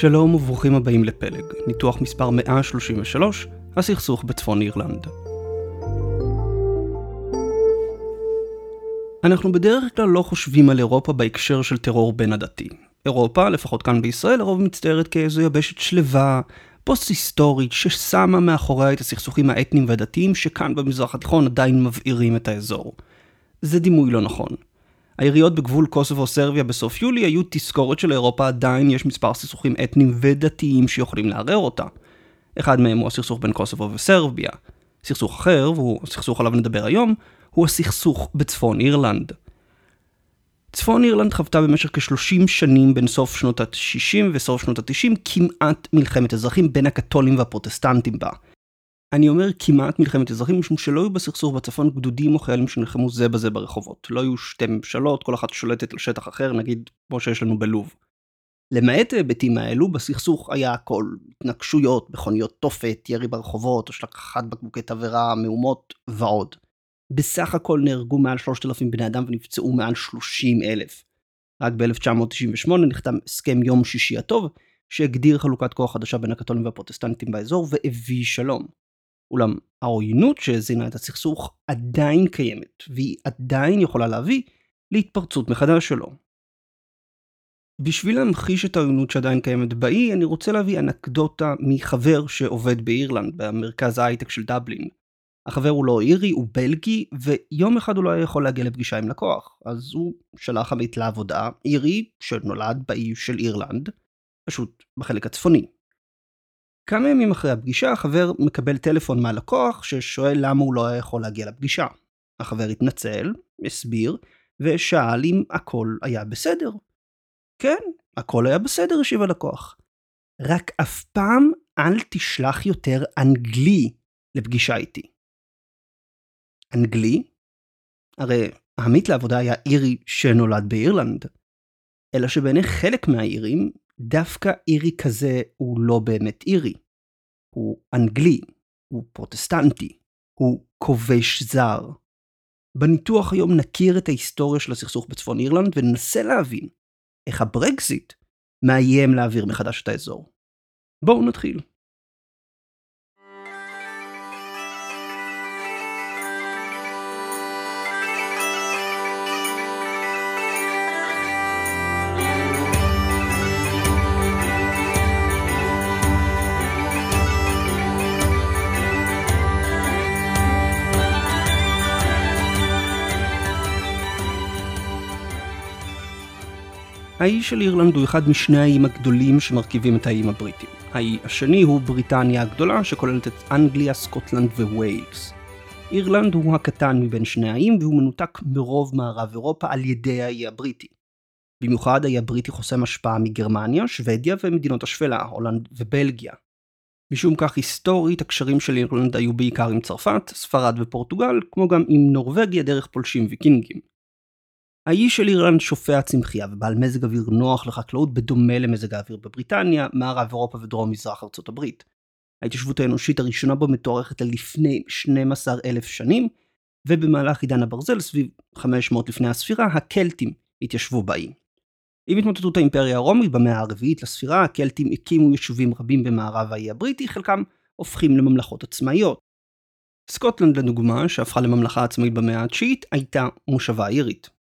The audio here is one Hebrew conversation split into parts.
שלום וברוכים הבאים לפלג, ניתוח מספר 133, הסכסוך בצפון אירלנד. אנחנו בדרך כלל לא חושבים על אירופה בהקשר של טרור בין עדתי. אירופה, לפחות כאן בישראל, לרוב מצטיירת כאיזו יבשת שלווה, פוסט-היסטורית, ששמה מאחוריה את הסכסוכים האתניים והדתיים שכאן במזרח התיכון עדיין מבעירים את האזור. זה דימוי לא נכון. היריות בגבול קוסובו-סרביה בסוף יולי היו תזכורת שלאירופה עדיין יש מספר סכסוכים אתניים ודתיים שיכולים לערער אותה. אחד מהם הוא הסכסוך בין קוסובו וסרביה. סכסוך אחר, והוא הסכסוך עליו נדבר היום, הוא הסכסוך בצפון אירלנד. צפון אירלנד חוותה במשך כ-30 שנים בין סוף שנות ה-60 וסוף שנות ה-90 כמעט מלחמת אזרחים בין הקתולים והפרוטסטנטים בה. אני אומר כמעט מלחמת אזרחים משום שלא היו בסכסוך בצפון גדודים או חיילים שנלחמו זה בזה ברחובות. לא היו שתי ממשלות, כל אחת שולטת על שטח אחר, נגיד כמו שיש לנו בלוב. למעט ההיבטים האלו, בסכסוך היה הכל, התנגשויות, מכוניות תופת, ירי ברחובות, השלכת בקבוקי תבערה, מהומות ועוד. בסך הכל נהרגו מעל 3,000 בני אדם ונפצעו מעל 30 אלף. רק ב-1998 נחתם הסכם יום שישי הטוב, שהגדיר חלוקת כוח חדשה בין הקתולים והפרוטסטנטים באזור והביא שלום. אולם העוינות שהזינה את הסכסוך עדיין קיימת, והיא עדיין יכולה להביא להתפרצות מחדש שלו. בשביל להמחיש את העוינות שעדיין קיימת באי, אני רוצה להביא אנקדוטה מחבר שעובד באירלנד, במרכז ההייטק של דבלין. החבר הוא לא אירי, הוא בלגי, ויום אחד הוא לא היה יכול להגיע לפגישה עם לקוח, אז הוא שלח עמית לעבודה, אירי, שנולד באי של אירלנד, פשוט בחלק הצפוני. כמה ימים אחרי הפגישה, החבר מקבל טלפון מהלקוח ששואל למה הוא לא היה יכול להגיע לפגישה. החבר התנצל, הסביר, ושאל אם הכל היה בסדר. כן, הכל היה בסדר, השיב הלקוח. רק אף פעם אל תשלח יותר אנגלי לפגישה איתי. אנגלי? הרי העמית לעבודה היה אירי שנולד באירלנד. אלא שבעיני חלק מהאירים, דווקא אירי כזה הוא לא באמת אירי. הוא אנגלי, הוא פרוטסטנטי, הוא כובש זר. בניתוח היום נכיר את ההיסטוריה של הסכסוך בצפון אירלנד וננסה להבין איך הברקזיט מאיים להעביר מחדש את האזור. בואו נתחיל. האי של אירלנד הוא אחד משני האיים הגדולים שמרכיבים את האיים הבריטים. האי השני הוא בריטניה הגדולה שכוללת את אנגליה, סקוטלנד וויילס. אירלנד הוא הקטן מבין שני האיים והוא מנותק מרוב מערב אירופה על ידי האי הבריטי. במיוחד האי הבריטי חוסם השפעה מגרמניה, שוודיה ומדינות השפלה, הולנד ובלגיה. משום כך היסטורית הקשרים של אירלנד היו בעיקר עם צרפת, ספרד ופורטוגל, כמו גם עם נורווגיה דרך פולשים ויקינגים. האי של אירלנד שופע צמחייה ובעל מזג אוויר נוח לחקלאות בדומה למזג האוויר בבריטניה, מערב אירופה ודרום מזרח ארצות הברית. ההתיישבות האנושית הראשונה בו מתוארכת ללפני 12 אלף שנים, ובמהלך עידן הברזל, סביב 500 לפני הספירה, הקלטים התיישבו באי. עם התמוטטות האימפריה הרומית במאה הרביעית לספירה, הקלטים הקימו יישובים רבים במערב האי הבריטי, חלקם הופכים לממלכות עצמאיות. סקוטלנד לדוגמה, שהפכה לממלכה עצמאית במאה התשיעית, הייתה מושבה אירית.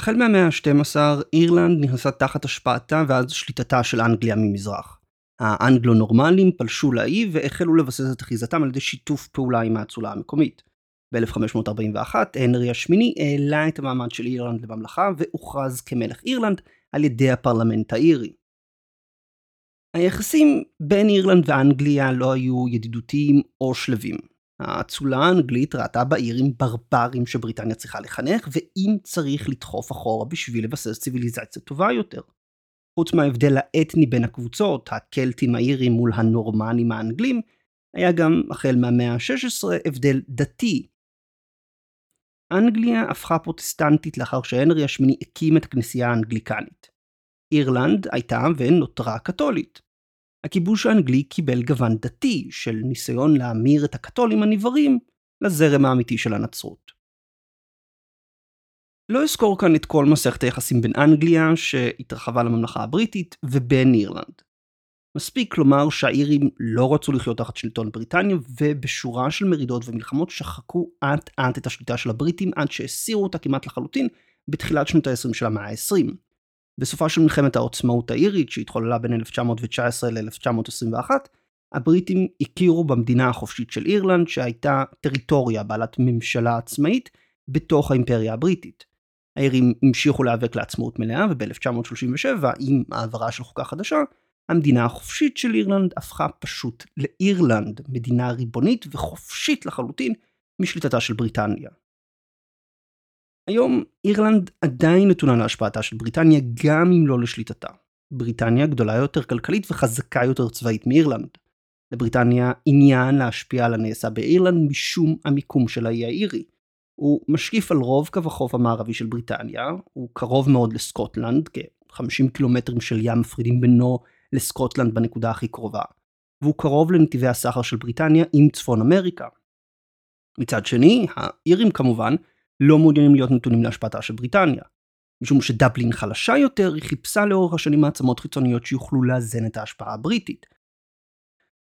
החל מהמאה ה-12, אירלנד נכנסה תחת השפעתה ואז שליטתה של אנגליה ממזרח. האנגלו-נורמנים פלשו לאי והחלו לבסס את אחיזתם על ידי שיתוף פעולה עם האצולה המקומית. ב-1541 הנרי השמיני העלה את המעמד של אירלנד לממלכה והוכרז כמלך אירלנד על ידי הפרלמנט האירי. היחסים בין אירלנד ואנגליה לא היו ידידותיים או שלווים. האצולה האנגלית ראתה באירים ברברים שבריטניה צריכה לחנך, ואם צריך לדחוף אחורה בשביל לבסס ציוויליזציה טובה יותר. חוץ מההבדל האתני בין הקבוצות, הקלטים האירים מול הנורמנים האנגלים, היה גם, החל מהמאה ה-16, הבדל דתי. אנגליה הפכה פרוטסטנטית לאחר שהנרי השמיני הקים את הכנסייה האנגליקנית. אירלנד הייתה ונותרה קתולית. הכיבוש האנגלי קיבל גוון דתי של ניסיון להמיר את הקתולים הנבערים לזרם האמיתי של הנצרות. לא אזכור כאן את כל מסכת היחסים בין אנגליה, שהתרחבה לממלכה הבריטית, ובין אירלנד. מספיק לומר שהאירים לא רצו לחיות תחת שלטון בריטניה, ובשורה של מרידות ומלחמות שחקו אט אט את השליטה של הבריטים עד שהסירו אותה כמעט לחלוטין בתחילת שנות ה-20 של המאה ה-20. בסופה של מלחמת העוצמאות האירית שהתחוללה בין 1919 ל-1921, הבריטים הכירו במדינה החופשית של אירלנד שהייתה טריטוריה בעלת ממשלה עצמאית בתוך האימפריה הבריטית. האירים המשיכו להיאבק לעצמאות מלאה וב-1937 עם העברה של חוקה חדשה המדינה החופשית של אירלנד הפכה פשוט לאירלנד, מדינה ריבונית וחופשית לחלוטין משליטתה של בריטניה. היום אירלנד עדיין נתונה להשפעתה של בריטניה גם אם לא לשליטתה. בריטניה גדולה יותר כלכלית וחזקה יותר צבאית מאירלנד. לבריטניה עניין להשפיע על הנעשה באירלנד משום המיקום של האי האירי. הוא משקיף על רוב קו החוף המערבי של בריטניה, הוא קרוב מאוד לסקוטלנד, כ-50 קילומטרים של ים מפרידים בינו לסקוטלנד בנקודה הכי קרובה, והוא קרוב לנתיבי הסחר של בריטניה עם צפון אמריקה. מצד שני, האירים כמובן לא מעוניינים להיות נתונים להשפעתה של בריטניה. משום שדבלין חלשה יותר, היא חיפשה לאורך השנים מעצמות חיצוניות שיוכלו לאזן את ההשפעה הבריטית.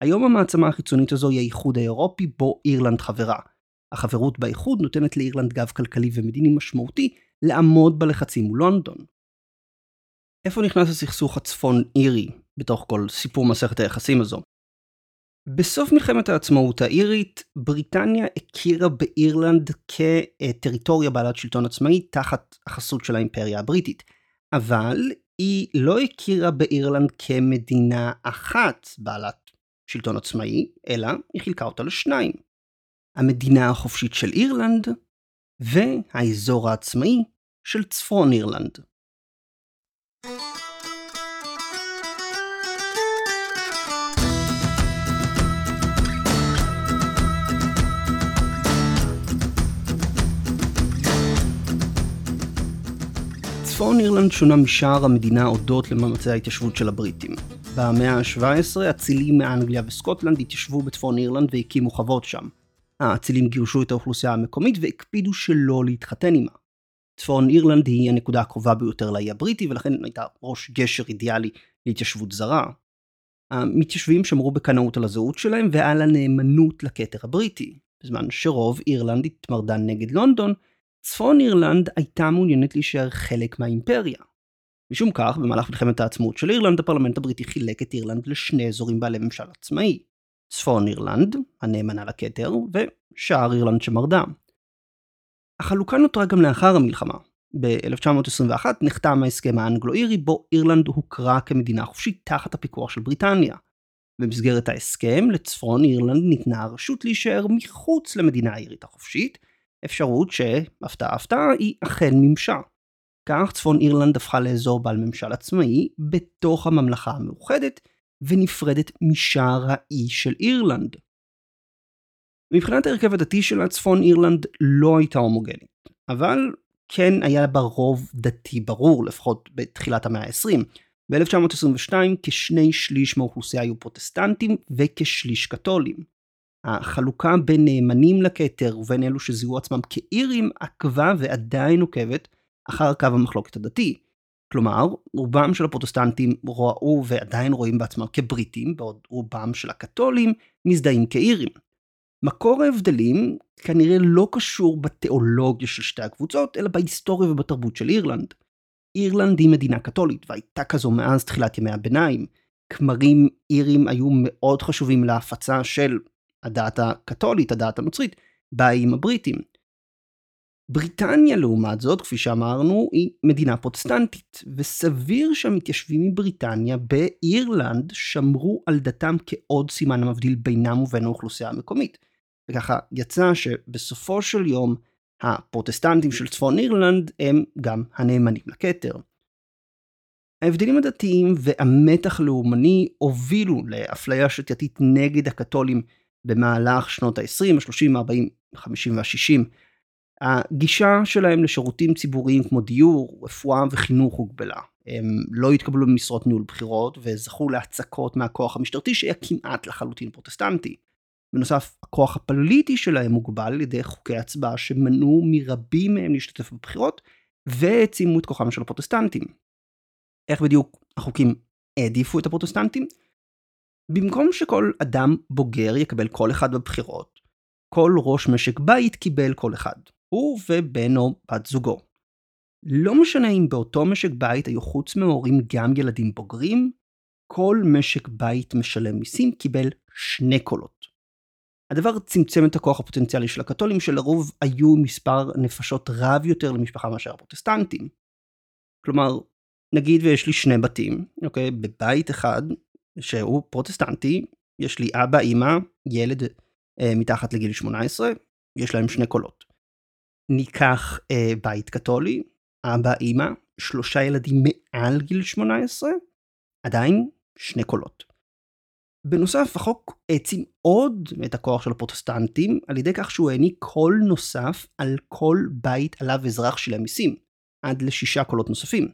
היום המעצמה החיצונית הזו היא האיחוד האירופי בו אירלנד חברה. החברות באיחוד נותנת לאירלנד גב כלכלי ומדיני משמעותי לעמוד בלחצים מול לונדון. איפה נכנס הסכסוך הצפון אירי בתוך כל סיפור מסכת היחסים הזו? בסוף מלחמת העצמאות האירית, בריטניה הכירה באירלנד כטריטוריה בעלת שלטון עצמאי תחת החסות של האימפריה הבריטית. אבל היא לא הכירה באירלנד כמדינה אחת בעלת שלטון עצמאי, אלא היא חילקה אותה לשניים. המדינה החופשית של אירלנד והאזור העצמאי של צפון אירלנד. צפון אירלנד שונה משאר המדינה הודות למאמצי ההתיישבות של הבריטים. במאה ה-17 אצילים מאנגליה וסקוטלנד התיישבו בצפון אירלנד והקימו חוות שם. האצילים גירשו את האוכלוסייה המקומית והקפידו שלא להתחתן עימה. צפון אירלנד היא הנקודה הקרובה ביותר לאי הבריטי ולכן הייתה ראש גשר אידיאלי להתיישבות זרה. המתיישבים שמרו בקנאות על הזהות שלהם ועל הנאמנות לכתר הבריטי, בזמן שרוב אירלנד התמרדה נגד לונדון, צפון אירלנד הייתה מעוניינת להישאר חלק מהאימפריה. משום כך, במהלך מלחמת העצמאות של אירלנד, הפרלמנט הבריטי חילק את אירלנד לשני אזורים בעלי ממשל עצמאי. צפון אירלנד, הנאמנה לכתר, ושאר אירלנד שמרדה. החלוקה נותרה גם לאחר המלחמה. ב-1921 נחתם ההסכם האנגלו-אירי בו אירלנד הוכרה כמדינה חופשית תחת הפיקוח של בריטניה. במסגרת ההסכם, לצפון אירלנד ניתנה הרשות להישאר מחוץ למדינה האירית החופשית, אפשרות שהפתעה הפתעה היא אכן מימשה. כך צפון אירלנד הפכה לאזור בעל ממשל עצמאי בתוך הממלכה המאוחדת ונפרדת משער האי של אירלנד. מבחינת ההרכב הדתי שלה צפון אירלנד לא הייתה הומוגנית, אבל כן היה בה רוב דתי ברור, לפחות בתחילת המאה ה-20. ב-1922 כשני שליש מהאוכלוסייה היו פרוטסטנטים וכשליש קתולים. החלוקה בין נאמנים לכתר ובין אלו שזיהו עצמם כאירים עקבה ועדיין עוקבת אחר קו המחלוקת הדתי. כלומר, רובם של הפרוטסטנטים ראו ועדיין רואים בעצמם כבריטים, בעוד רובם של הקתולים מזדהים כאירים. מקור ההבדלים כנראה לא קשור בתיאולוגיה של שתי הקבוצות, אלא בהיסטוריה ובתרבות של אירלנד. אירלנד היא מדינה קתולית, והייתה כזו מאז תחילת ימי הביניים. כמרים אירים היו מאוד חשובים להפצה של הדת הקתולית, הדת הנוצרית, באיים הבריטים. בריטניה לעומת זאת, כפי שאמרנו, היא מדינה פרוטסטנטית, וסביר שהמתיישבים מבריטניה באירלנד שמרו על דתם כעוד סימן המבדיל בינם ובין האוכלוסייה המקומית. וככה יצא שבסופו של יום הפרוטסטנטים של צפון אירלנד הם גם הנאמנים לכתר. ההבדלים הדתיים והמתח הלאומני הובילו לאפליה שתייתית נגד הקתולים במהלך שנות ה-20, ה-30, ה-40, ה-50 וה-60. הגישה שלהם לשירותים ציבוריים כמו דיור, רפואה וחינוך הוגבלה. הם לא התקבלו במשרות ניהול בחירות וזכו להצקות מהכוח המשטרתי שהיה כמעט לחלוטין פרוטסטנטי. בנוסף, הכוח הפוליטי שלהם מוגבל על ידי חוקי הצבעה שמנעו מרבים מהם להשתתף בבחירות, והעצימו את כוחם של הפרוטסטנטים. איך בדיוק החוקים העדיפו את הפרוטסטנטים? במקום שכל אדם בוגר יקבל קול אחד בבחירות, כל ראש משק בית קיבל קול אחד, הוא ובן או בת זוגו. לא משנה אם באותו משק בית היו חוץ מהורים גם ילדים בוגרים, כל משק בית משלם מיסים קיבל שני קולות. הדבר צמצם את הכוח הפוטנציאלי של הקתולים שלרוב היו מספר נפשות רב יותר למשפחה מאשר הפרוטסטנטים. כלומר, נגיד ויש לי שני בתים, אוקיי? בבית אחד שהוא פרוטסטנטי, יש לי אבא, אימא, ילד אה, מתחת לגיל 18, יש להם שני קולות. ניקח אה, בית קתולי, אבא, אימא, שלושה ילדים מעל גיל 18, עדיין שני קולות. בנוסף, החוק העצים עוד את הכוח של הפרוטסטנטים על ידי כך שהוא העניק קול נוסף על כל בית עליו אזרח שילם מיסים, עד לשישה קולות נוספים.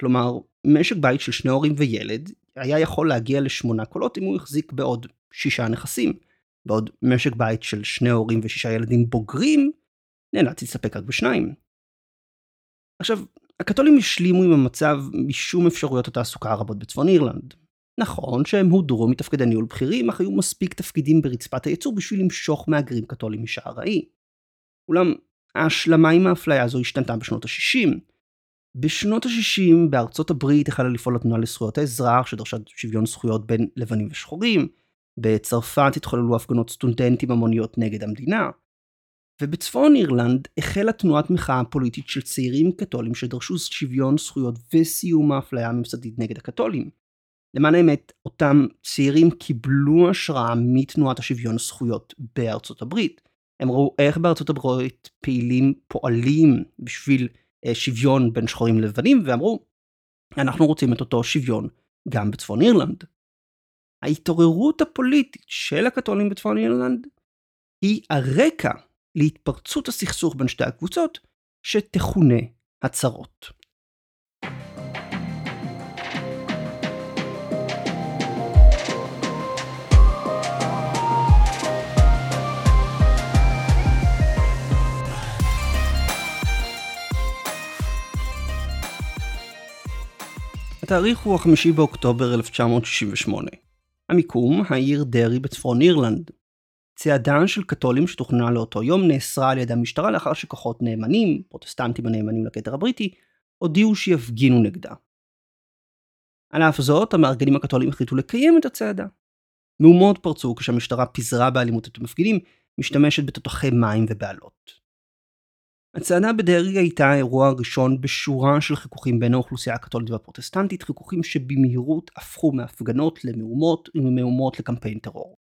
כלומר, משק בית של שני הורים וילד היה יכול להגיע לשמונה קולות אם הוא החזיק בעוד שישה נכסים, בעוד משק בית של שני הורים ושישה ילדים בוגרים נאלץ להסתפק רק בשניים. עכשיו, הקתולים השלימו עם המצב משום אפשרויות התעסוקה הרבות בצפון אירלנד. נכון שהם הודרו מתפקידי ניהול בכירים, אך היו מספיק תפקידים ברצפת הייצור בשביל למשוך מהגרים קתולים משער האי. אולם ההשלמה עם האפליה הזו השתנתה בשנות ה-60. בשנות ה-60 בארצות הברית החלה לפעול התנועה לזכויות האזרח שדרשה שוויון זכויות בין לבנים ושחורים. בצרפת התחוללו הפגנות סטודנטים המוניות נגד המדינה. ובצפון אירלנד החלה תנועת מחאה פוליטית של צעירים קתולים שדרשו שוויון זכויות וסיום האפליה הממסדית נגד הקתולים. למען האמת, אותם צעירים קיבלו השראה מתנועת השוויון זכויות בארצות הברית. הם ראו איך בארצות הברית פעילים פועלים בשביל שוויון בין שחורים ללבנים, ואמרו, אנחנו רוצים את אותו שוויון גם בצפון אירלנד. ההתעוררות הפוליטית של הקתולים בצפון אירלנד היא הרקע להתפרצות הסכסוך בין שתי הקבוצות, שתכונה הצרות. התאריך הוא החמישי באוקטובר 1968. המיקום, העיר דרעי בצפון אירלנד. צעדה של קתולים שתוכננה לאותו יום נאסרה על ידי המשטרה לאחר שכוחות נאמנים, פרוטסטנטים הנאמנים לכתר הבריטי, הודיעו שיפגינו נגדה. על אף זאת, המארגנים הקתולים החליטו לקיים את הצעדה. מהומות פרצו כשהמשטרה פיזרה באלימות את המפגינים, משתמשת בתותחי מים ובעלות. הצעדה בדרעי הייתה האירוע הראשון בשורה של חיכוכים בין האוכלוסייה הקתולית והפרוטסטנטית, חיכוכים שבמהירות הפכו מהפגנות למהומות וממהומות לקמפיין טרור.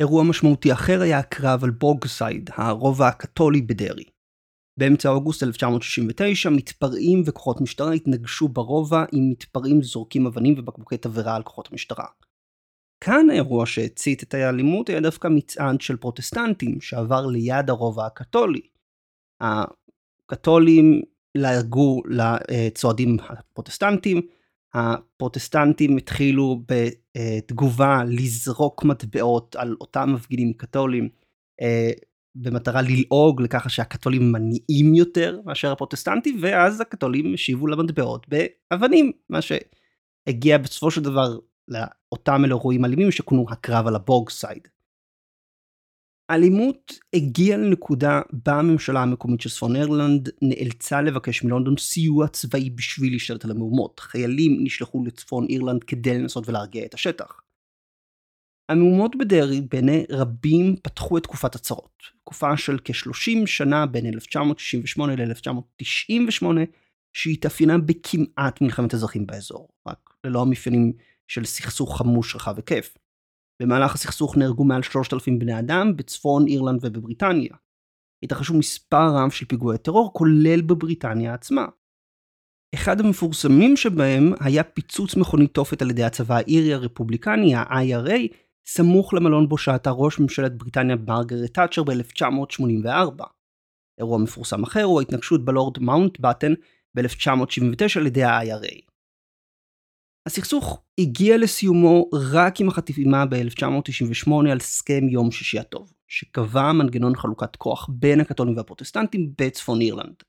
אירוע משמעותי אחר היה הקרב על בוגסייד, הרובע הקתולי בדרעי. באמצע אוגוסט 1969 מתפרעים וכוחות משטרה התנגשו ברובע עם מתפרעים זורקים אבנים ובקבוקי תבערה על כוחות המשטרה. כאן האירוע שהצית את האלימות היה דווקא מצעד של פרוטסטנטים שעבר ליד הרובע הקתולי, הקתולים לעגו לצועדים הפרוטסטנטים, הפרוטסטנטים התחילו בתגובה לזרוק מטבעות על אותם מפגינים קתולים אה, במטרה ללעוג לככה שהקתולים מניעים יותר מאשר הפרוטסטנטים ואז הקתולים השיבו למטבעות באבנים מה שהגיע בסופו של דבר לאותם אירועים אלימים שכונו הקרב על הבוגסייד. האלימות הגיעה לנקודה בה הממשלה המקומית של צפון אירלנד נאלצה לבקש מלונדון סיוע צבאי בשביל להשתלט על המהומות. חיילים נשלחו לצפון אירלנד כדי לנסות ולהרגיע את השטח. המהומות בדרעי בעיני רבים פתחו את תקופת הצרות. תקופה של כ-30 שנה בין 1968 ל-1998 שהתאפיינה בכמעט מלחמת אזרחים באזור, רק ללא המאפיינים של סכסוך חמוש רחב היקף. במהלך הסכסוך נהרגו מעל 3,000 בני אדם בצפון אירלנד ובבריטניה. התרחשו מספר רב של פיגועי טרור, כולל בבריטניה עצמה. אחד המפורסמים שבהם היה פיצוץ מכונית תופת על ידי הצבא האירי הרפובליקני, ה-IRA, סמוך למלון בו שהתה ראש ממשלת בריטניה מרגרט תאצ'ר ב-1984. אירוע מפורסם אחר הוא ההתנגשות בלורד מאונט באטן ב-1979 על ידי ה-IRA. הסכסוך הגיע לסיומו רק עם החטימה ב-1998 על הסכם יום שישי הטוב, שקבע מנגנון חלוקת כוח בין הקתולים והפרוטסטנטים בצפון אירלנד.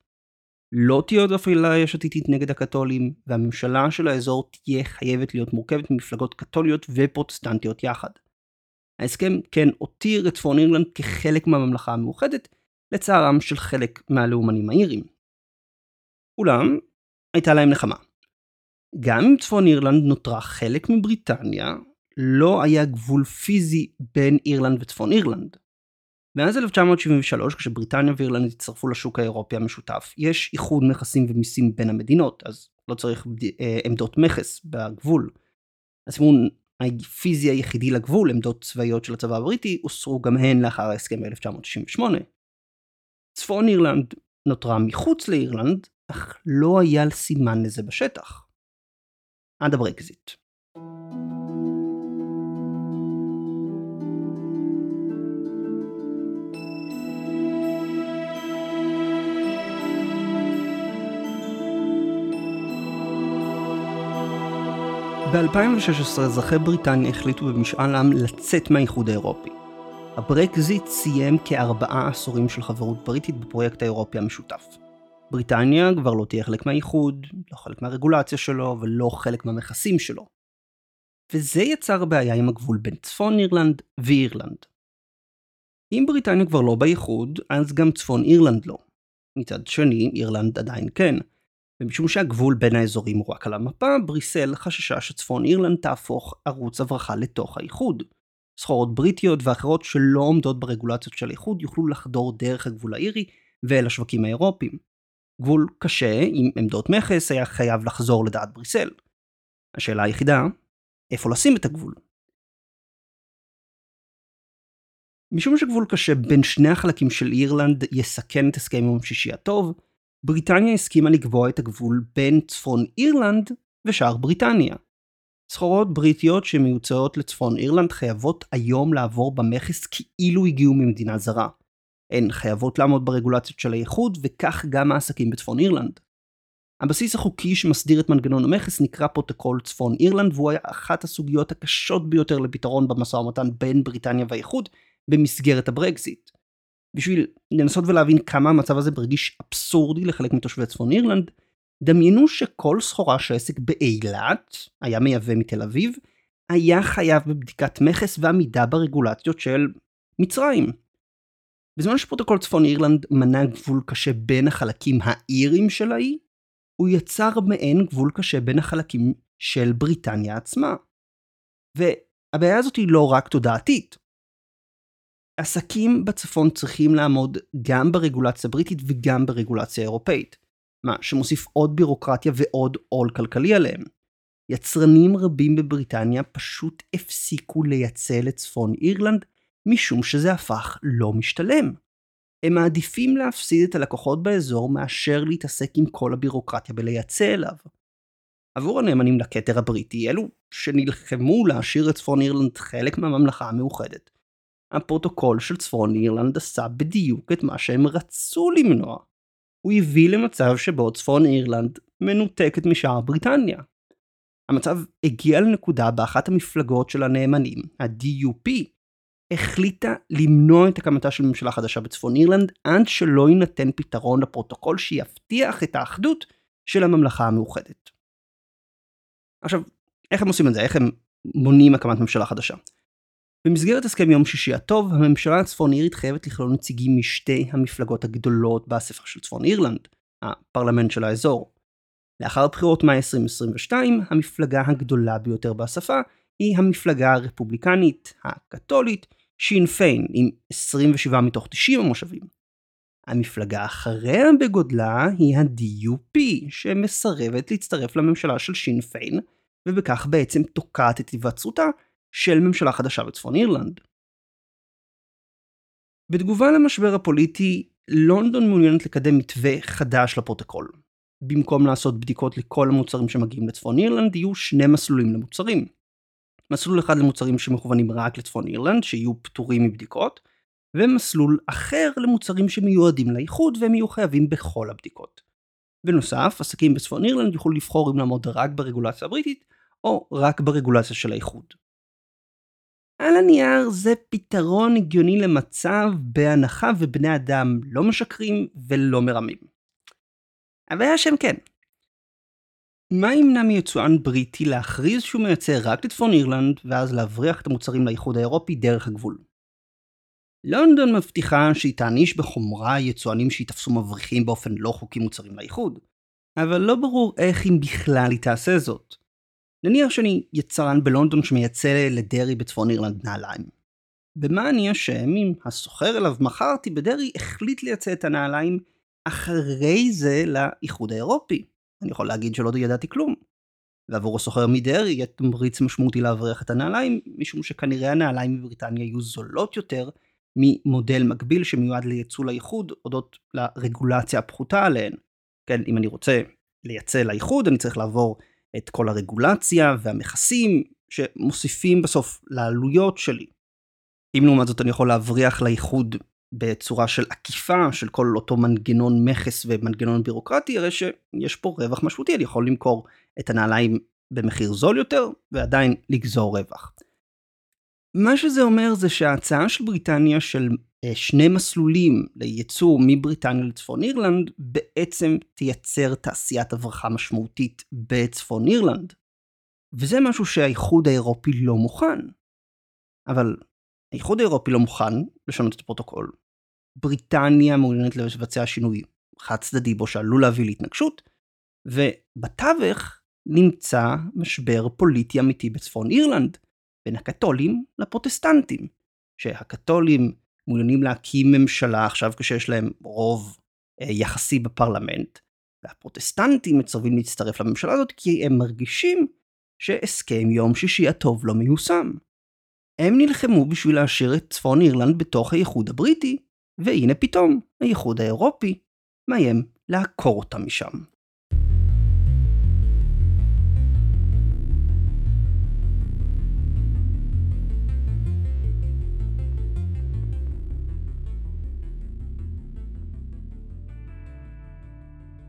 לא תהיה עוד אפליה יש עתידית נגד הקתולים, והממשלה של האזור תהיה חייבת להיות מורכבת ממפלגות קתוליות ופרוטסטנטיות יחד. ההסכם כן הותיר את צפון אירלנד כחלק מהממלכה המאוחדת, לצערם של חלק מהלאומנים האירים. אולם, הייתה להם נחמה. גם אם צפון אירלנד נותרה חלק מבריטניה, לא היה גבול פיזי בין אירלנד וצפון אירלנד. מאז 1973, כשבריטניה ואירלנד הצטרפו לשוק האירופי המשותף, יש איחוד מכסים ומיסים בין המדינות, אז לא צריך אה, עמדות מכס בגבול. הסימון הפיזי היחידי לגבול, עמדות צבאיות של הצבא הבריטי, הוסרו גם הן לאחר ההסכם ב-1998. צפון אירלנד נותרה מחוץ לאירלנד, אך לא היה סימן לזה בשטח. עד הברקזיט. ב-2016 אזרחי בריטניה החליטו במשאל עם לצאת מהאיחוד האירופי. הברקזיט סיים כארבעה עשורים של חברות בריטית בפרויקט האירופי המשותף. בריטניה כבר לא תהיה חלק מהאיחוד, לא חלק מהרגולציה שלו ולא חלק מהמכסים שלו. וזה יצר בעיה עם הגבול בין צפון אירלנד ואירלנד. אם בריטניה כבר לא באיחוד, אז גם צפון אירלנד לא. מצד שני, אירלנד עדיין כן, ומשום שהגבול בין האזורים הוא רק על המפה, בריסל חששה שצפון אירלנד תהפוך ערוץ הברחה לתוך האיחוד. סחורות בריטיות ואחרות שלא עומדות ברגולציות של האיחוד יוכלו לחדור דרך הגבול האירי ואל השווקים האירופיים. גבול קשה עם עמדות מכס היה חייב לחזור לדעת בריסל. השאלה היחידה, איפה לשים את הגבול? משום שגבול קשה בין שני החלקים של אירלנד יסכן את הסכם יום שישי הטוב, בריטניה הסכימה לקבוע את הגבול בין צפון אירלנד ושאר בריטניה. סחורות בריטיות שמיוצאות לצפון אירלנד חייבות היום לעבור במכס כאילו הגיעו ממדינה זרה. הן חייבות לעמוד ברגולציות של האיחוד, וכך גם העסקים בצפון אירלנד. הבסיס החוקי שמסדיר את מנגנון המכס נקרא פרוטוקול צפון אירלנד, והוא היה אחת הסוגיות הקשות ביותר לפתרון במשא ומתן בין בריטניה והאיחוד במסגרת הברקזיט. בשביל לנסות ולהבין כמה המצב הזה ברגיש אבסורדי לחלק מתושבי צפון אירלנד, דמיינו שכל סחורה שעסק באילת היה מייבא מתל אביב, היה חייב בבדיקת מכס ועמידה ברגולציות של מצרים. בזמן שפרוטוקול צפון אירלנד מנה גבול קשה בין החלקים האירים של האי, הוא יצר מעין גבול קשה בין החלקים של בריטניה עצמה. והבעיה הזאת היא לא רק תודעתית. עסקים בצפון צריכים לעמוד גם ברגולציה הבריטית וגם ברגולציה האירופאית, מה שמוסיף עוד בירוקרטיה ועוד עול כלכלי עליהם. יצרנים רבים בבריטניה פשוט הפסיקו לייצא לצפון אירלנד משום שזה הפך לא משתלם. הם מעדיפים להפסיד את הלקוחות באזור מאשר להתעסק עם כל הבירוקרטיה בלייצא אליו. עבור הנאמנים לכתר הבריטי, אלו שנלחמו להשאיר את צפון אירלנד חלק מהממלכה המאוחדת, הפרוטוקול של צפון אירלנד עשה בדיוק את מה שהם רצו למנוע. הוא הביא למצב שבו צפון אירלנד מנותקת משאר בריטניה. המצב הגיע לנקודה באחת המפלגות של הנאמנים, ה-DUP, החליטה למנוע את הקמתה של ממשלה חדשה בצפון אירלנד עד שלא יינתן פתרון לפרוטוקול שיבטיח את האחדות של הממלכה המאוחדת. עכשיו, איך הם עושים את זה? איך הם מונעים הקמת ממשלה חדשה? במסגרת הסכם יום שישי הטוב, הממשלה הצפון אירית חייבת לכלול נציגים משתי המפלגות הגדולות באספה של צפון אירלנד, הפרלמנט של האזור. לאחר בחירות מאי 2022, המפלגה הגדולה ביותר באספה היא המפלגה הרפובליקנית הקתולית שין פיין עם 27 מתוך 90 המושבים. המפלגה אחריה בגודלה היא ה-DUP שמסרבת להצטרף לממשלה של שין פיין ובכך בעצם תוקעת את היווצרותה של ממשלה חדשה בצפון אירלנד. בתגובה למשבר הפוליטי, לונדון מעוניינת לקדם מתווה חדש לפרוטוקול. במקום לעשות בדיקות לכל המוצרים שמגיעים לצפון אירלנד, יהיו שני מסלולים למוצרים. מסלול אחד למוצרים שמכוונים רק לצפון אירלנד, שיהיו פטורים מבדיקות, ומסלול אחר למוצרים שמיועדים לאיחוד והם יהיו חייבים בכל הבדיקות. בנוסף, עסקים בצפון אירלנד יוכלו לבחור אם לעמוד רק ברגולציה הבריטית, או רק ברגולציה של האיחוד. על הנייר זה פתרון הגיוני למצב בהנחה ובני אדם לא משקרים ולא מרמים. הבעיה שהם כן. מה ימנע מיצואן בריטי להכריז שהוא מייצר רק לצפון אירלנד, ואז להבריח את המוצרים לאיחוד האירופי דרך הגבול? לונדון מבטיחה שהיא תעניש בחומרה יצואנים שיתפסו מבריחים באופן לא חוקי מוצרים לאיחוד, אבל לא ברור איך אם בכלל היא תעשה זאת. נניח שאני יצרן בלונדון שמייצא לדרעי בצפון אירלנד נעליים. במה אני אשם אם הסוחר אליו מכרתי בדרעי החליט לייצא את הנעליים אחרי זה לאיחוד האירופי? אני יכול להגיד שלא ידעתי כלום. ועבור הסוחר מדרעי יהיה תמריץ משמעותי להבריח את הנעליים, משום שכנראה הנעליים בבריטניה יהיו זולות יותר ממודל מקביל שמיועד לייצוא לאיחוד הודות לרגולציה הפחותה עליהן. כן, אם אני רוצה לייצא לאיחוד אני צריך לעבור את כל הרגולציה והמכסים שמוסיפים בסוף לעלויות שלי. אם לעומת זאת אני יכול להבריח לאיחוד בצורה של עקיפה של כל אותו מנגנון מכס ומנגנון בירוקרטי, הרי שיש פה רווח משמעותי, אני יכול למכור את הנעליים במחיר זול יותר ועדיין לגזור רווח. מה שזה אומר זה שההצעה של בריטניה של אה, שני מסלולים לייצור מבריטניה לצפון אירלנד בעצם תייצר תעשיית הברחה משמעותית בצפון אירלנד. וזה משהו שהאיחוד האירופי לא מוכן. אבל האיחוד האירופי לא מוכן לשנות את הפרוטוקול. בריטניה מעוניינת לבצע שינוי חד צדדי בו שעלול להביא להתנגשות, ובתווך נמצא משבר פוליטי אמיתי בצפון אירלנד, בין הקתולים לפרוטסטנטים, שהקתולים מעוניינים להקים ממשלה עכשיו כשיש להם רוב אה, יחסי בפרלמנט, והפרוטסטנטים מצרבים להצטרף לממשלה הזאת כי הם מרגישים שהסכם יום שישי הטוב לא מיושם. הם נלחמו בשביל להשאיר את צפון אירלנד בתוך האיחוד הבריטי, והנה פתאום האיחוד האירופי מאיים לעקור אותם משם.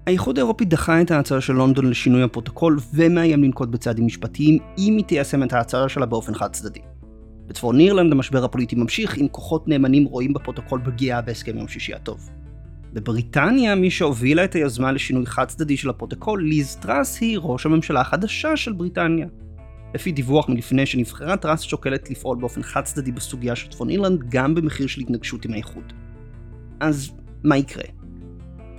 האיחוד האירופי דחה את ההצעה של לונדון לשינוי הפרוטוקול ומאיים לנקוט בצעדים משפטיים אם היא תיישם את ההצעה שלה באופן חד צדדי. בצפון אירלנד המשבר הפוליטי ממשיך אם כוחות נאמנים רואים בפרוטוקול פגיעה בהסכם יום שישי הטוב. בבריטניה מי שהובילה את היוזמה לשינוי חד צדדי של הפרוטוקול, ליז טראס היא ראש הממשלה החדשה של בריטניה. לפי דיווח מלפני שנבחרה, טראס שוקלת לפעול באופן חד צדדי בסוגיה של צפון אירלנד גם במחיר של התנגשות עם האיחוד. אז מה יקרה?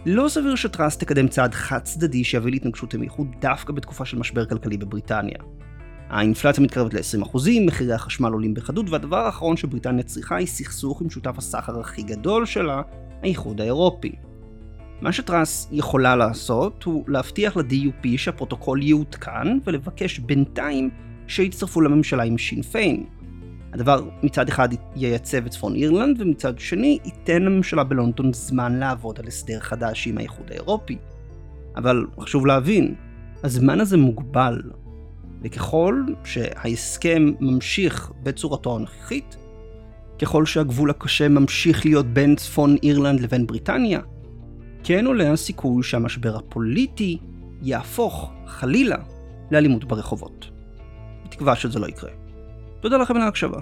לא סביר שטראס תקדם צעד חד צדדי שיביא להתנגשות עם איחוד דווקא בתקופה של משבר כלכלי בבריטניה. האינפלציה מתקרבת ל-20%, מחירי החשמל עולים בחדות, והדבר האחרון שבריטניה צריכה היא סכסוך עם שותף הסחר הכי גדול שלה, האיחוד האירופי. מה שטראס יכולה לעשות הוא להבטיח ל-DUP שהפרוטוקול יעודכן ולבקש בינתיים שיצטרפו לממשלה עם שין פיין. הדבר מצד אחד ייצב את צפון אירלנד ומצד שני ייתן לממשלה בלונדון זמן לעבוד על הסדר חדש עם האיחוד האירופי. אבל חשוב להבין, הזמן הזה מוגבל, וככל שההסכם ממשיך בצורתו הנוכחית, ככל שהגבול הקשה ממשיך להיות בין צפון אירלנד לבין בריטניה, כן עולה הסיכוי שהמשבר הפוליטי יהפוך, חלילה, לאלימות ברחובות. בתקווה שזה לא יקרה. תודה לכם על ההקשבה.